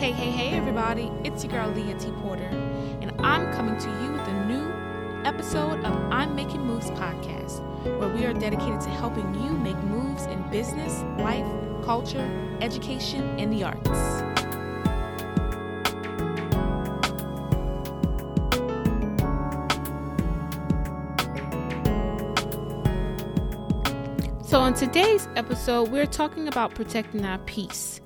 Hey, hey, hey, everybody. It's your girl, Leah T. Porter, and I'm coming to you with a new episode of I'm Making Moves podcast, where we are dedicated to helping you make moves in business, life, culture, education, and the arts. So, in today's episode, we're talking about protecting our peace.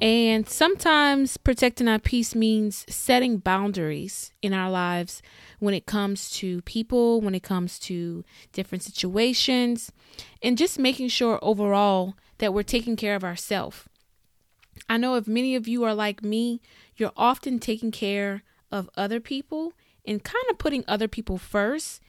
And sometimes protecting our peace means setting boundaries in our lives when it comes to people, when it comes to different situations, and just making sure overall that we're taking care of ourselves. I know if many of you are like me, you're often taking care of other people and kind of putting other people first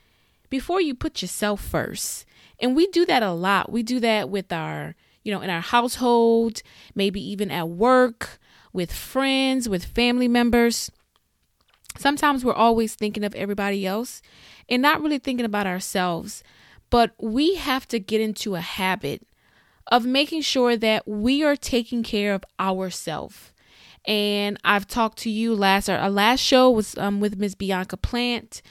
before you put yourself first. And we do that a lot. We do that with our you know, in our household, maybe even at work, with friends, with family members. Sometimes we're always thinking of everybody else and not really thinking about ourselves. But we have to get into a habit of making sure that we are taking care of ourselves. And I've talked to you last, our last show was um, with Ms. Bianca Plant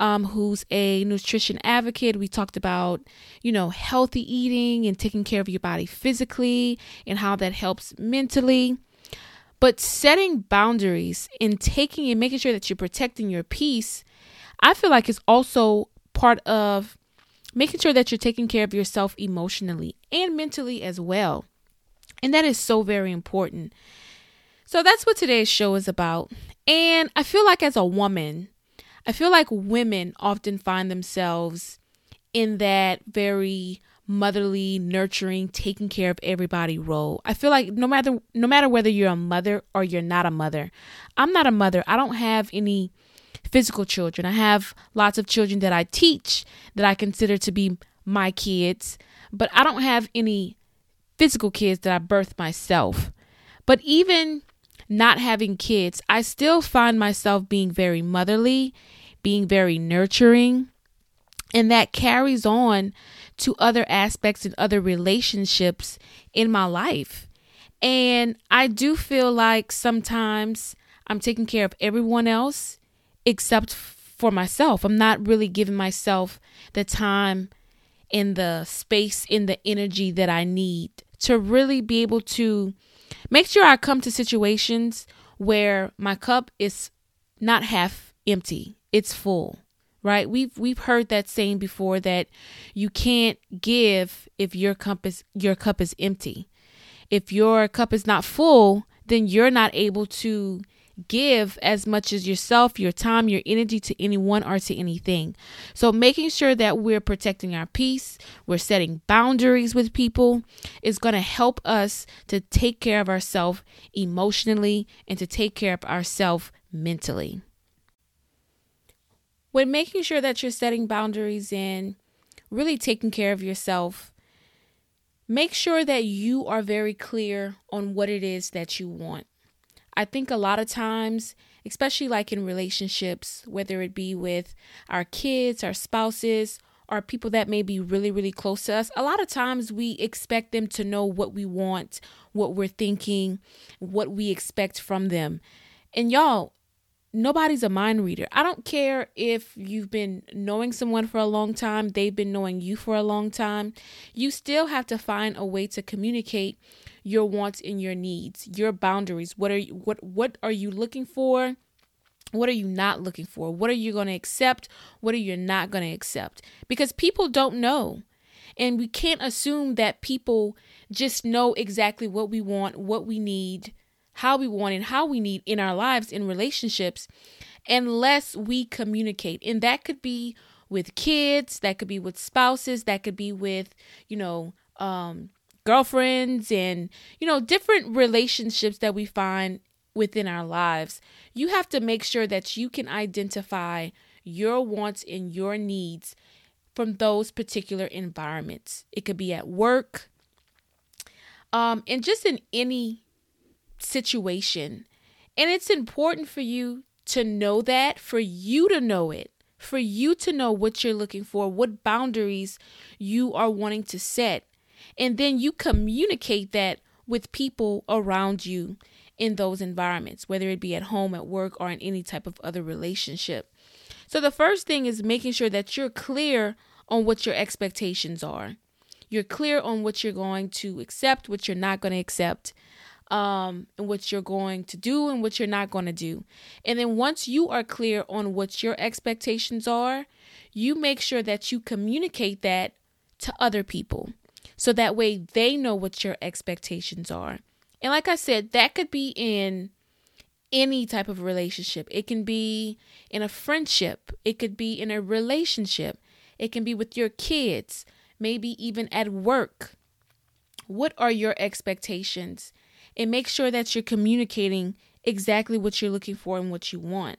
um, who's a nutrition advocate. We talked about, you know, healthy eating and taking care of your body physically and how that helps mentally. But setting boundaries and taking and making sure that you're protecting your peace, I feel like is also part of making sure that you're taking care of yourself emotionally and mentally as well. And that is so very important. So that's what today's show is about. And I feel like as a woman, I feel like women often find themselves in that very motherly, nurturing, taking care of everybody role. I feel like no matter no matter whether you're a mother or you're not a mother. I'm not a mother. I don't have any physical children. I have lots of children that I teach that I consider to be my kids, but I don't have any physical kids that I birthed myself. But even not having kids, I still find myself being very motherly, being very nurturing, and that carries on to other aspects and other relationships in my life. And I do feel like sometimes I'm taking care of everyone else except for myself. I'm not really giving myself the time and the space and the energy that I need to really be able to Make sure I come to situations where my cup is not half empty, it's full. Right? We've we've heard that saying before that you can't give if your cup is your cup is empty. If your cup is not full, then you're not able to give as much as yourself, your time, your energy to anyone or to anything. So, making sure that we're protecting our peace, we're setting boundaries with people is going to help us to take care of ourselves emotionally and to take care of ourselves mentally. When making sure that you're setting boundaries and really taking care of yourself, make sure that you are very clear on what it is that you want. I think a lot of times, especially like in relationships, whether it be with our kids, our spouses, or people that may be really, really close to us, a lot of times we expect them to know what we want, what we're thinking, what we expect from them. And y'all, nobody's a mind reader. I don't care if you've been knowing someone for a long time, they've been knowing you for a long time. You still have to find a way to communicate your wants and your needs, your boundaries. What are you what what are you looking for? What are you not looking for? What are you going to accept? What are you not going to accept? Because people don't know. And we can't assume that people just know exactly what we want, what we need, how we want, and how we need in our lives, in relationships, unless we communicate. And that could be with kids, that could be with spouses, that could be with, you know, um, girlfriends and, you know, different relationships that we find within our lives, you have to make sure that you can identify your wants and your needs from those particular environments. It could be at work, um, and just in any situation. And it's important for you to know that, for you to know it, for you to know what you're looking for, what boundaries you are wanting to set and then you communicate that with people around you in those environments, whether it be at home, at work, or in any type of other relationship. So, the first thing is making sure that you're clear on what your expectations are. You're clear on what you're going to accept, what you're not going to accept, um, and what you're going to do and what you're not going to do. And then once you are clear on what your expectations are, you make sure that you communicate that to other people so that way they know what your expectations are. And like I said, that could be in any type of relationship. It can be in a friendship, it could be in a relationship, it can be with your kids, maybe even at work. What are your expectations? And make sure that you're communicating exactly what you're looking for and what you want.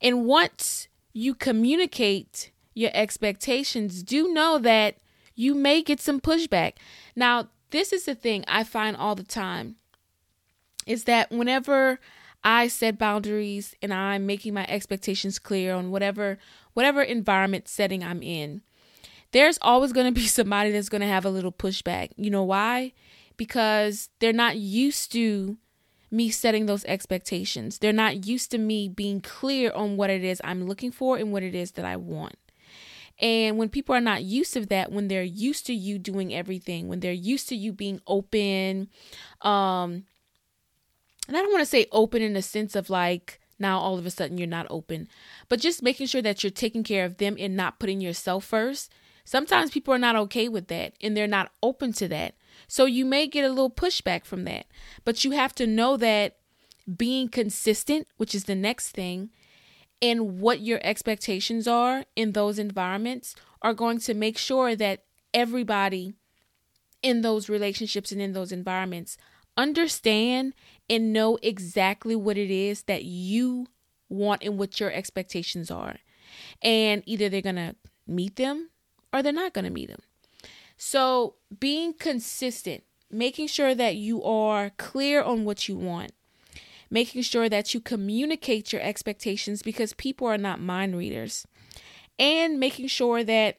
And once you communicate your expectations, do know that you may get some pushback. Now, this is the thing I find all the time is that whenever I set boundaries and I'm making my expectations clear on whatever whatever environment setting I'm in, there's always going to be somebody that's going to have a little pushback. You know why? Because they're not used to me setting those expectations. They're not used to me being clear on what it is I'm looking for and what it is that I want. And when people are not used to that, when they're used to you doing everything, when they're used to you being open, um, and I don't want to say open in the sense of like now all of a sudden you're not open, but just making sure that you're taking care of them and not putting yourself first. Sometimes people are not okay with that and they're not open to that. So you may get a little pushback from that. But you have to know that being consistent, which is the next thing, and what your expectations are in those environments are going to make sure that everybody in those relationships and in those environments understand and know exactly what it is that you want and what your expectations are. And either they're going to meet them or they're not going to meet them. So, being consistent, making sure that you are clear on what you want, making sure that you communicate your expectations because people are not mind readers, and making sure that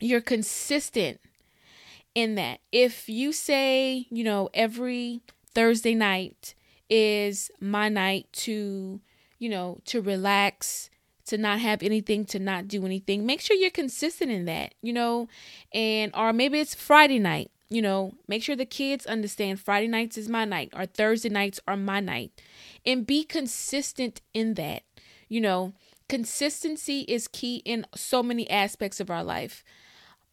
you're consistent in that. If you say, you know, every Thursday night is my night to, you know, to relax, to not have anything, to not do anything, make sure you're consistent in that, you know, and or maybe it's Friday night you know, make sure the kids understand Friday nights is my night or Thursday nights are my night and be consistent in that. You know, consistency is key in so many aspects of our life.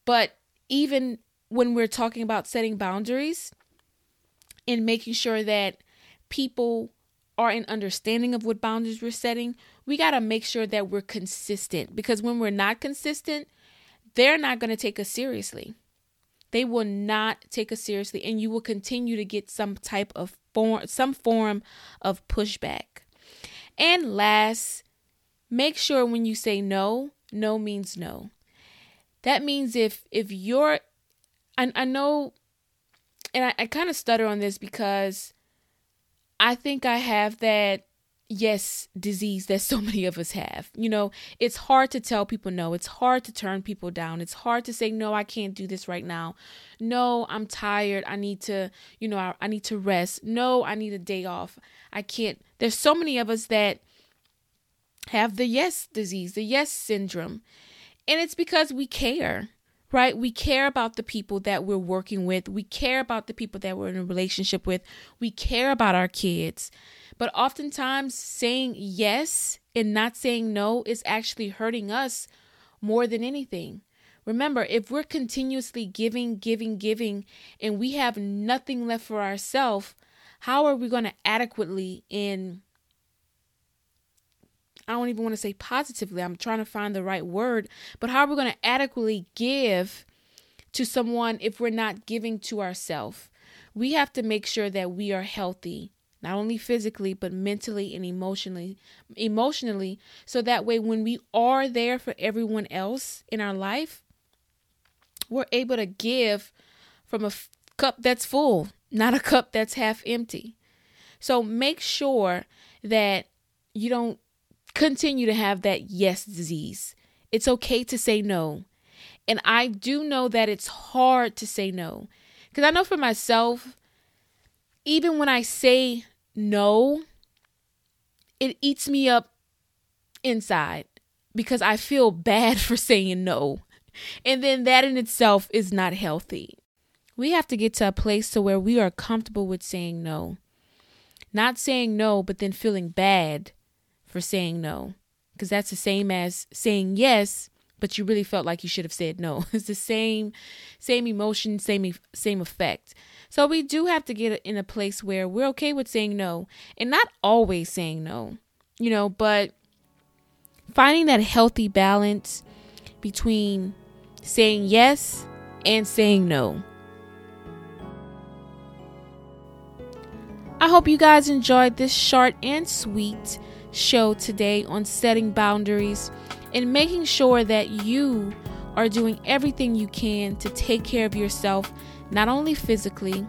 But even when we're talking about setting boundaries and making sure that people are in understanding of what boundaries we're setting, we got to make sure that we're consistent because when we're not consistent, they're not going to take us seriously they will not take us seriously and you will continue to get some type of form some form of pushback. And last, make sure when you say no, no means no. That means if if you're I, I know and I, I kind of stutter on this because I think I have that yes disease that so many of us have. You know it's hard to tell people no. It's hard to turn people down. It's hard to say no i can't do this right now. No i'm tired. I need to you know i, I need to rest. No i need a day off. I can't. There's so many of us that have the yes disease the yes syndrome and it's because we care right? We care about the people that we're working with. We care about the people that we're in a relationship with. We care about our kids. But oftentimes, saying yes and not saying no is actually hurting us more than anything. Remember, if we're continuously giving, giving, giving, and we have nothing left for ourselves, how are we going to adequately in I don't even want to say positively. I'm trying to find the right word, but how are we going to adequately give to someone if we're not giving to ourselves? We have to make sure that we are healthy not only physically but mentally and emotionally emotionally so that way when we are there for everyone else in our life we're able to give from a f- cup that's full not a cup that's half empty so make sure that you don't continue to have that yes disease it's okay to say no and i do know that it's hard to say no because i know for myself even when I say no, it eats me up inside because I feel bad for saying no. And then that in itself is not healthy. We have to get to a place to where we are comfortable with saying no. Not saying no, but then feeling bad for saying no. Because that's the same as saying yes, but you really felt like you should have said no. It's the same same emotion, same same effect. So we do have to get in a place where we're okay with saying no and not always saying no. You know, but finding that healthy balance between saying yes and saying no. I hope you guys enjoyed this short and sweet show today on setting boundaries and making sure that you are doing everything you can to take care of yourself, not only physically,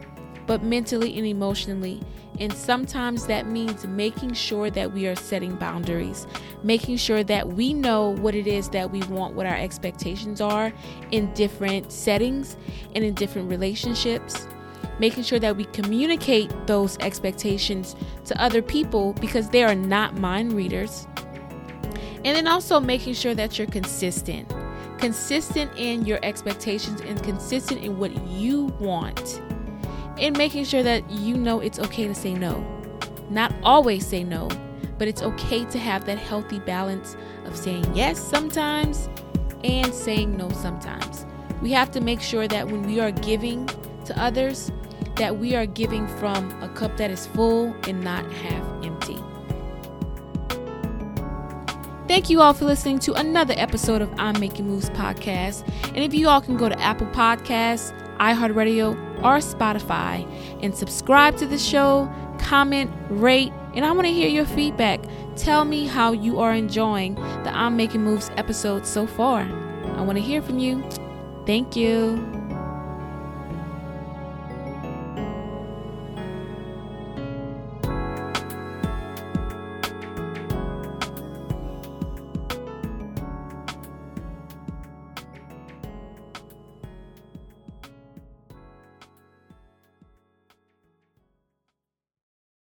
but mentally and emotionally. And sometimes that means making sure that we are setting boundaries, making sure that we know what it is that we want, what our expectations are in different settings and in different relationships making sure that we communicate those expectations to other people because they are not mind readers. And then also making sure that you're consistent. Consistent in your expectations and consistent in what you want. And making sure that you know it's okay to say no. Not always say no, but it's okay to have that healthy balance of saying yes sometimes and saying no sometimes. We have to make sure that when we are giving to others, that we are giving from a cup that is full and not half empty. Thank you all for listening to another episode of I'm Making Moves podcast. And if you all can go to Apple Podcasts, iHeartRadio, or Spotify and subscribe to the show, comment, rate, and I want to hear your feedback. Tell me how you are enjoying the I'm Making Moves episode so far. I want to hear from you. Thank you.